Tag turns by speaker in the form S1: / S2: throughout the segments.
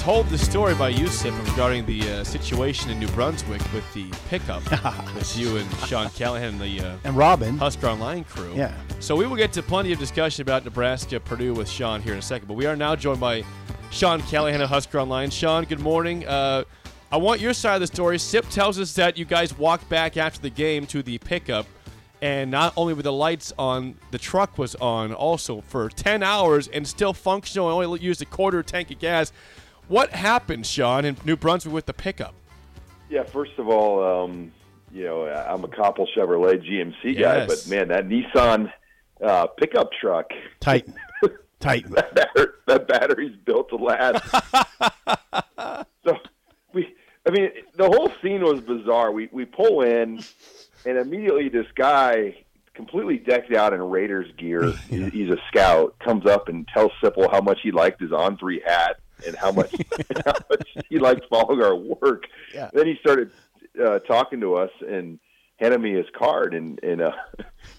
S1: told the story by Yusuf regarding the uh, situation in New Brunswick with the pickup with you and Sean Callahan and the uh,
S2: And Robin.
S1: Husker Online crew.
S2: Yeah.
S1: So we will get to plenty of discussion about Nebraska, Purdue with Sean here in a second. But we are now joined by Sean Callahan of Husker Online. Sean, good morning. Uh, I want your side of the story. Sip tells us that you guys walked back after the game to the pickup, and not only were the lights on, the truck was on also for 10 hours and still functional and only used a quarter tank of gas. What happened, Sean, in New Brunswick with the pickup?
S3: Yeah, first of all, um, you know, I'm a Koppel Chevrolet GMC guy, but man, that Nissan uh, pickup truck,
S2: Titan. Titan.
S3: that, batter- that battery's built to last. so we, I mean, the whole scene was bizarre. We we pull in, and immediately this guy, completely decked out in Raiders gear, he's, he's a scout, comes up and tells Sipple how much he liked his on three hat and how much how much he liked following our work.
S2: Yeah.
S3: Then he started uh, talking to us and handed me his card, and and uh,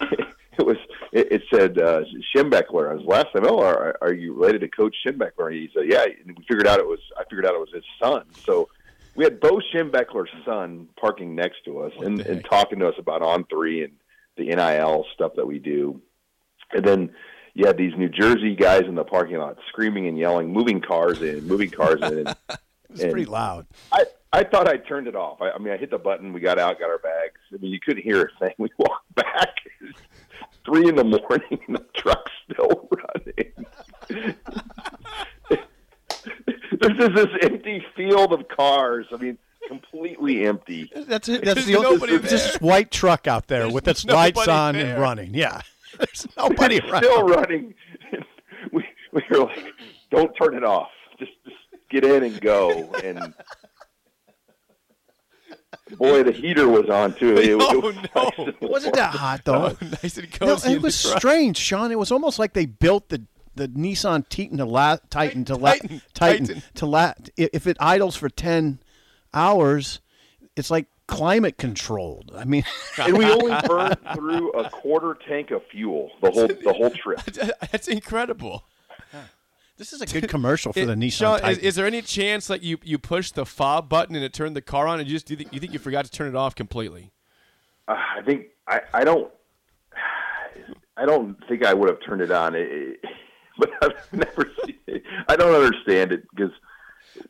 S3: it was it, it said uh, Schembechler. I was last time. Oh, are, are you related to Coach Schembechler? He said, yeah. And we figured out it was. I figured out it was his son. So we had Bo Schembechler's son parking next to us and, and talking to us about on three and the NIL stuff that we do. And then you had these New Jersey guys in the parking lot screaming and yelling, moving cars in, moving cars in. And,
S2: It's pretty loud.
S3: I, I thought I turned it off. I, I mean, I hit the button. We got out, got our bags. I mean, you couldn't hear a thing. We walked back. Three in the morning, and the truck's still running. There's just this empty field of cars. I mean, completely empty.
S2: That's it. That's
S1: There's
S2: the only,
S1: nobody
S2: just this white truck out there
S1: There's
S2: with its lights on
S1: there.
S2: and running. Yeah. There's nobody
S3: It's
S2: around.
S3: still running. we we were like, "Don't turn it off. Just just get in and go." And boy, the heater was on too. It, was- it
S1: Oh,
S3: was
S1: no.
S3: nice and
S2: It wasn't that hot though.
S1: Oh, nice and cozy. in
S2: it was strange, Sean. It was almost like they built the the Nissan Titan to la- Titan to la-
S1: Titan.
S2: Titan,
S1: Titan.
S2: to la- if it idles for ten hours, it's like climate controlled. I mean,
S3: and we only burned through a quarter tank of fuel the whole the whole trip.
S1: That's incredible.
S2: this is a good commercial for
S1: It-
S2: the Nissan
S1: Sean, is,
S2: Titan.
S1: is there any chance that you, you pushed the fob button and it turned the car on, and you just do you think, you think you forgot to turn it off completely?
S3: Uh, I think I, I don't I don't think I would have turned it on. It, it- but I've never seen it. I don't understand it because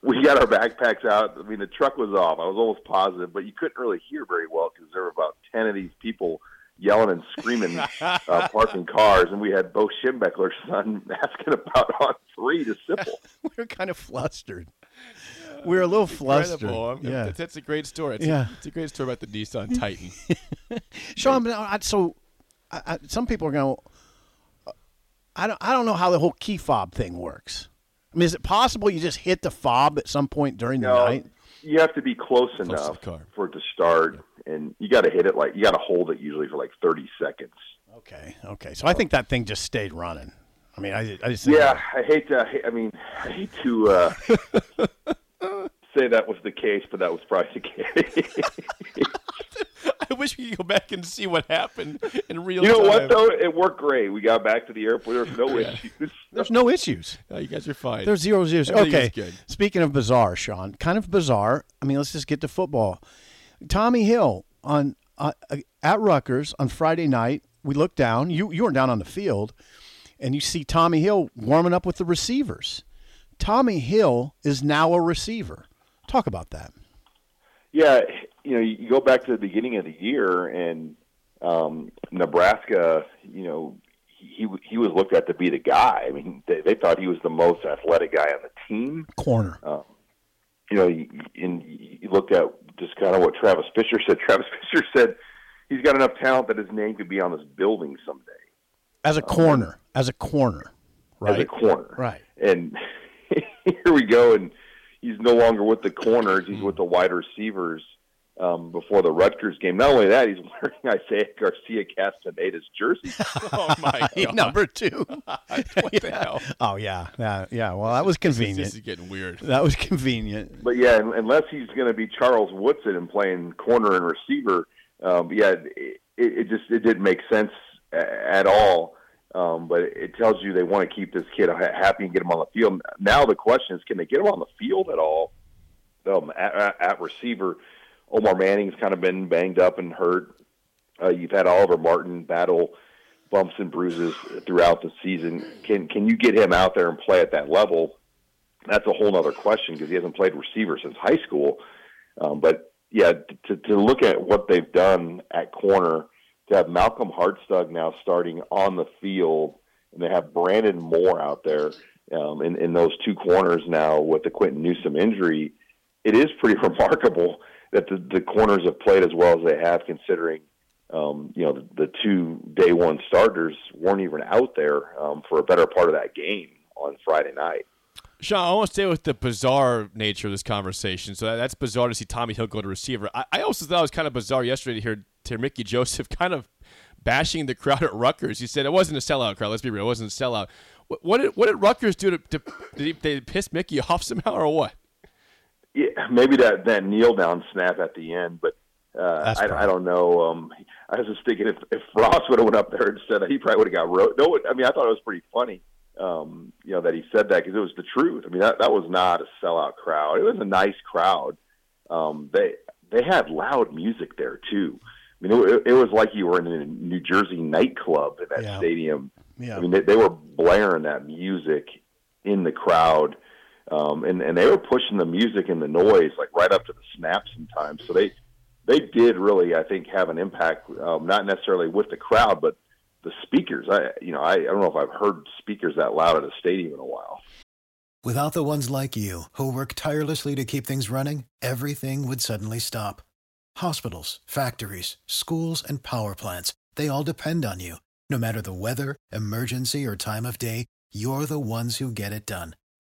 S3: we got our backpacks out. I mean, the truck was off. I was almost positive, but you couldn't really hear very well because there were about ten of these people yelling and screaming, uh, parking cars, and we had Bo Schembechler's son asking about on three to Sipple.
S2: we were kind of flustered. We were a little flustered.
S1: I'm-
S2: Yeah.
S1: That's, that's a great story. It's,
S2: Yeah.
S1: a, it's a great story about the Nissan Titan.
S2: Sean, but I, so I, I, some people are going. to I don't. I don't know how the whole key fob thing works. I mean, is it possible you just hit the fob at some point during the
S3: No,
S2: night?
S3: you have to be close
S1: the
S3: enough for it to start, and you got to hit it like you got to hold it usually for like thirty seconds.
S2: Okay. Okay. So I think that thing just stayed running. I mean, I, I just
S3: Yeah, I hate to. I mean, I hate to uh, say that was the case, but that was probably the case.
S1: I wish we could go back and see what happened in real
S3: You know
S1: time.
S3: what though? It worked great. We got back to the airport. There was no issues.
S2: There's no issues.
S1: Oh, you guys are fine.
S2: There's zero zeros.
S1: Everything is
S2: Okay.
S1: good.
S2: Speaking of bizarre, Sean, kind of bizarre. I mean, let's just get to football. Tommi Hill on uh, at Rutgers on Friday night. We look down. You you were down on the field, and you see Tommi Hill warming up with the receivers. Tommi Hill is now a receiver. Talk about that.
S3: Yeah, you know, you go back to the beginning of the year, and um, Nebraska, you know, he he was looked at to be the guy. I mean, they, they thought he was the most athletic guy on the team.
S2: Corner.
S3: Um, you know, you- and you looked at just kind of what Travis Fisher said. Travis Fisher said he's got enough talent that his name could be on this building someday
S2: As a um, corner. As a corner. Right.
S3: as a corner.
S2: Right.
S3: And here we go, and he's no longer with the corners; he's mm-hmm. with the wide receivers. Um, before the Rutgers game, not only that, he's wearing Isaiah Garcia Castaneda's jersey.
S1: oh my god.
S2: Number two.
S1: what the hell?
S2: Oh yeah, yeah, yeah. Well, that was
S1: This,
S2: convenient.
S1: this is getting weird.
S2: That was convenient.
S3: But yeah, unless he's going to be Charles Woodson and playing corner and receiver, um, yeah, it, it just it didn't make sense at all. Um, but it tells you they want to keep this kid happy and get him on the field. Now the question is, can they get him on the field at all? Um, at, at- at receiver, Omar Manning's kind of been banged up and hurt. Uh, you've had Oliver Martin battle bumps and bruises throughout the season. Can can you get him out there and play at that level? That's a whole other question because he hasn't played receiver since high school. Um, but yeah, to, to look at what they've done at corner, to have Malcolm Hartzog now starting on the field, and they have Brandon Moore out there um, in, in those two corners now with the Quinton Newsome injury, it is pretty remarkable that the, the corners have played as well as they have, considering um, you know the, the two day one starters weren't even out there um, for a better part of that game on Friday night.
S1: Sean, I want to stay with the bizarre nature of this conversation. So that, that's bizarre to see Tommi Hill go to receiver. I, I also thought it was kind of bizarre yesterday to hear, to Mickey Joseph kind of bashing the crowd at Rutgers. He said it wasn't a sellout crowd. Let's be real, it wasn't a sellout. What, what did what did Rutgers do to, to did he, they piss Mickey off somehow or what?
S3: Yeah, maybe that that kneel down snap at the end, but uh, I, I don't know. Um, I was just thinking if, if Frost would have went up there and said that, he probably would have got wrote. No, I mean I thought it was pretty funny. Um, you know that he said that because it was the truth. I mean that that was not a sellout crowd. It was a nice crowd. Um, they they had loud music there too. I mean it, it was like you were in a New Jersey nightclub in that
S2: Yeah.
S3: stadium.
S2: Yeah.
S3: I mean, they, they were blaring that music in the crowd, um, and and they were pushing the music and the noise like right up to the snap sometimes. So they they did really, I think, have an impact. Um, not necessarily with the crowd, but the speakers. I you know I, I don't know if I've heard speakers that loud at a stadium in a while.
S4: Without the ones like you, who work tirelessly to keep things running, everything would suddenly stop. Hospitals, factories, schools, and power plants, they all depend on you. No matter the weather, emergency, or time of day, you're the ones who get it done.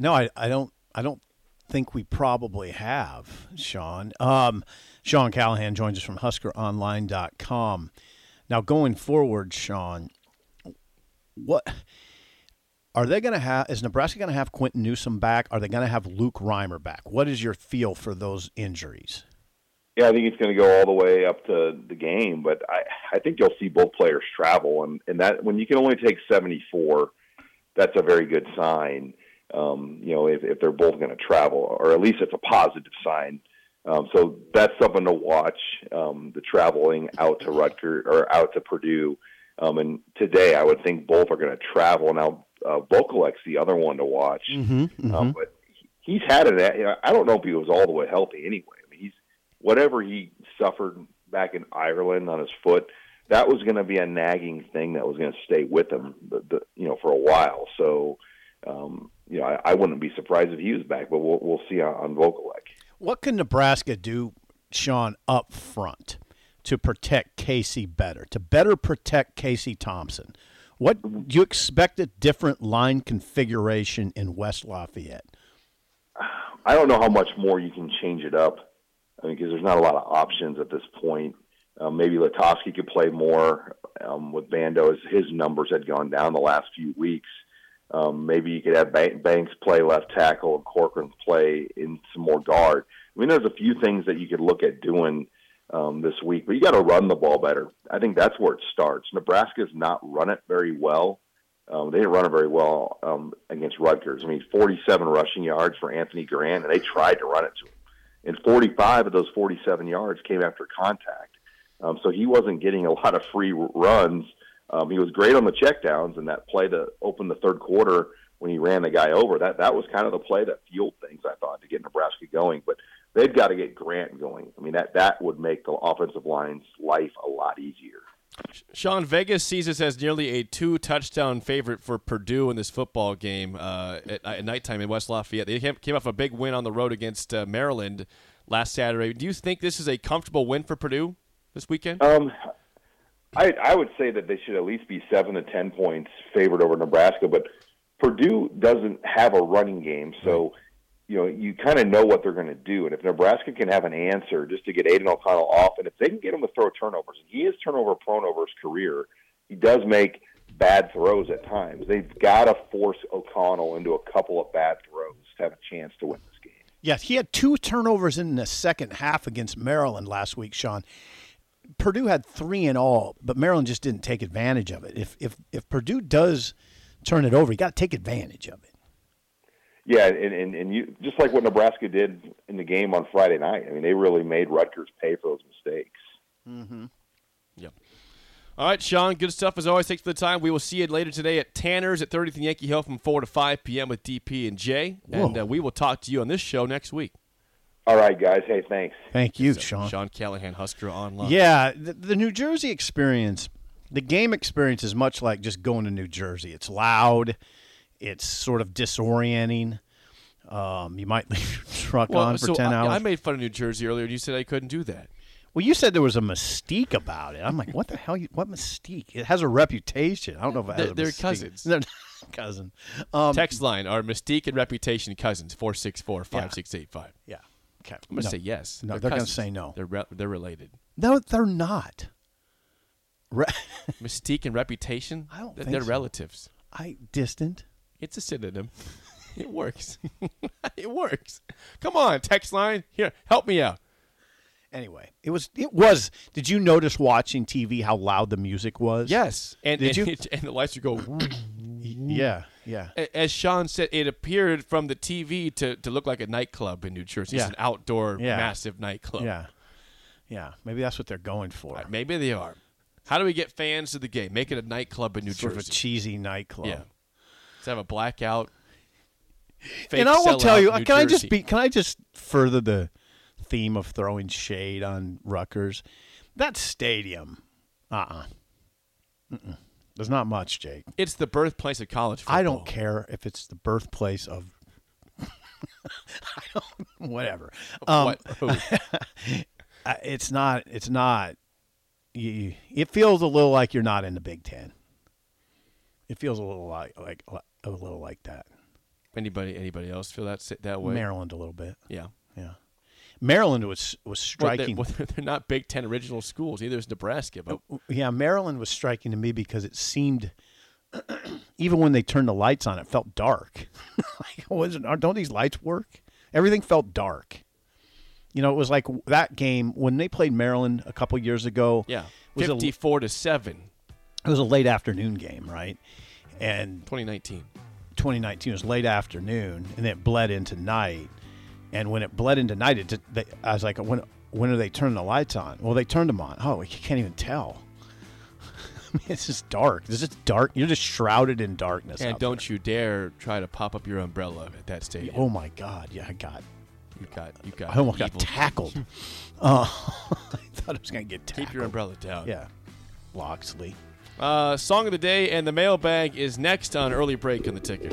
S2: No, I, I don't. I don't think we probably have, Sean. Um, Sean Callahan joins us from HuskerOnline.com. Now, going forward, Sean, what are they going to have? Is Nebraska going to have Quinton Newsome back? Are they going to have Luke Reimer back? What is your feel for those injuries?
S3: Yeah, I think it's going to go all the way up to the game, but I, I think you'll see both players travel, and, and that when you can only take 74, that's a very good sign. Um, you know, if, if they're both going to travel, or at least it's a positive sign. Um, so that's something to watch. Um, the traveling out to Rutgers or out to Purdue, um, and today I would think both are going to travel. Now, uh, the other one to watch,
S2: Mm-hmm,
S3: um, but he's had it. You know, I don't know if he was all the way healthy anyway. I mean, he's whatever he suffered back in Ireland on his foot. That was going to be a nagging thing that was going to stay with him, the, the, you know, for a while. So, um, you know, I, I wouldn't be surprised if he was back, but we'll we'll see on, on.
S2: What can Nebraska do, Sean, up front to protect Casey better, to better protect Casey Thompson? What do you expect a different line configuration in West Lafayette?
S3: I don't know how much more you can change it up. I mean, because there's not a lot of options at this point. Um, maybe Lutovsky could play more um, with Bando as his numbers had gone down the last few weeks. Um, maybe you could have Banks play left tackle and Corcoran play in some more guard. I mean, there's a few things that you could look at doing um, this week, but you got to run the ball better. I think that's where it starts. Nebraska's not run it very well. Um, they didn't run it very well um, against Rutgers. I mean, 47 rushing yards for Anthony Grant, and they tried to run it to him. And 45 of those 47 yards came after contact. Um, so he wasn't getting a lot of free runs. Um, he was great on the checkdowns, and that play to open the third quarter when he ran the guy over, that that was kind of the play that fueled things, I thought, to get Nebraska going. But they've got to get Grant going. I mean, that that would make the offensive line's life a lot easier.
S1: Sean Vegas sees this as nearly a two touchdown favorite for Purdue in this football game uh, at, at nighttime in West Lafayette. They came, came off a big win on the road against uh, Maryland last Saturday. Do you think this is a comfortable win for Purdue this weekend?
S3: Um, I, I would say that they should at least be seven to ten points favored over Nebraska, but Purdue doesn't have a running game, so you know you kind of know what they're going to do. And if Nebraska can have an answer just to get Aidan O'Connell off, and if they can get him to throw turnovers, and he is turnover prone over his career, he does make bad throws at times. They've got to force O'Connell into a couple of bad throws to have a chance to win this game.
S2: Yes, he had two turnovers in the second half against Maryland last week, Sean. Purdue had three in all, but Maryland just didn't take advantage of it. If if if Purdue does turn it over, you got to take advantage of it.
S3: Yeah, and, and and you just like what Nebraska did in the game on Friday night. I mean, they really made Rutgers pay for those mistakes.
S2: Mm-hmm.
S1: Yep. All right, Sean, good stuff as always. Thanks for the time. We will see you later today at Tanner's at 30th and Yankee Hill from 4 to 5 p.m. with DP and Jay. And uh, we will talk to you on this show next week.
S3: All right, guys. Hey, thanks.
S2: Thank you,
S1: So,
S2: Sean.
S1: Sean Callahan, Husker Online.
S2: Yeah, the, the New Jersey experience, the game experience is much like just going to New Jersey. It's loud, it's sort of disorienting. Um, you might leave your truck
S1: Well,
S2: on for
S1: so
S2: 10 hours.
S1: I made fun of New Jersey earlier, and you said I couldn't do that.
S2: well, you said there was a mystique about it. I'm like, what the hell? You, what mystique? It has a reputation. I don't know if it has
S1: They're-
S2: a
S1: they're cousins.
S2: They're cousin. Um,
S1: Text line Our Mystique and Reputation cousins, 464 5685.
S2: yeah. Okay.
S1: I'm going to
S2: No.
S1: say yes.
S2: No, they're gonna say no.
S1: They're, re- they're related.
S2: No, they're not. Re-
S1: Mystique and Reputation?
S2: I don't
S1: They're
S2: think so.
S1: relatives.
S2: I distant.
S1: It's a synonym. it works. it works. Come on, text line. Here, help me out.
S2: Anyway, it was. It was. Did you notice watching TV how loud the music was?
S1: Yes. And,
S2: Did
S1: and,
S2: you?
S1: and the lights would go.
S2: Yeah. Yeah.
S1: As Sean said, it appeared from the TV to, to look like a nightclub in New Jersey. It's
S2: Yeah.
S1: an outdoor,
S2: Yeah.
S1: massive nightclub.
S2: Yeah. Yeah. Maybe that's what they're going for.
S1: Right, maybe they are. How do we get fans to the game? Make it a nightclub in New
S2: sort
S1: Jersey.
S2: of a cheesy nightclub.
S1: Yeah. Let's have a blackout.
S2: And I will tell you,
S1: New
S2: can I just be? Can I just further the theme of throwing shade on Rutgers? That stadium, uh, uh There's not much, Jake.
S1: It's the birthplace of college football.
S2: I don't care if it's the birthplace of. I don't, whatever. Um,
S1: What?
S2: It's not. It's not. You, it feels a little like you're not in the Big Ten. It feels a little like like a little like that.
S1: Anybody anybody else feel that sit that way?
S2: Maryland a little bit.
S1: Yeah.
S2: Yeah. Maryland was was striking.
S1: they're, well, they're- they're not Big Ten original schools. Either is Nebraska. But oh,
S2: yeah, Maryland was striking to me because it seemed, even when they turned the lights on, it felt dark. like, wasn't don't these lights work? Everything felt dark. You know, it was like that game when they played Maryland a couple years ago.
S1: yeah,
S2: was a-
S1: fifty-four to seven,
S2: it was a late afternoon game, right? And
S1: 2019.
S2: 2019 was late afternoon, and it bled into night. And when it bled into night, it did, they, I was like, when when are they turning the lights on? Well, they turned them on. Oh, you can't even tell. I mean, it's just dark. It's just dark. You're just shrouded in darkness.
S1: And don't you dare try to pop up your umbrella at that stadium.
S2: there. Oh my God! Yeah, I got.
S1: You got you got.
S2: I almost got
S1: evil.
S2: tackled. uh, I thought I was going to get tackled.
S1: Keep your umbrella down.
S2: Yeah. Loxley.
S1: Uh, song of the day and the mailbag is next on early break on the ticket.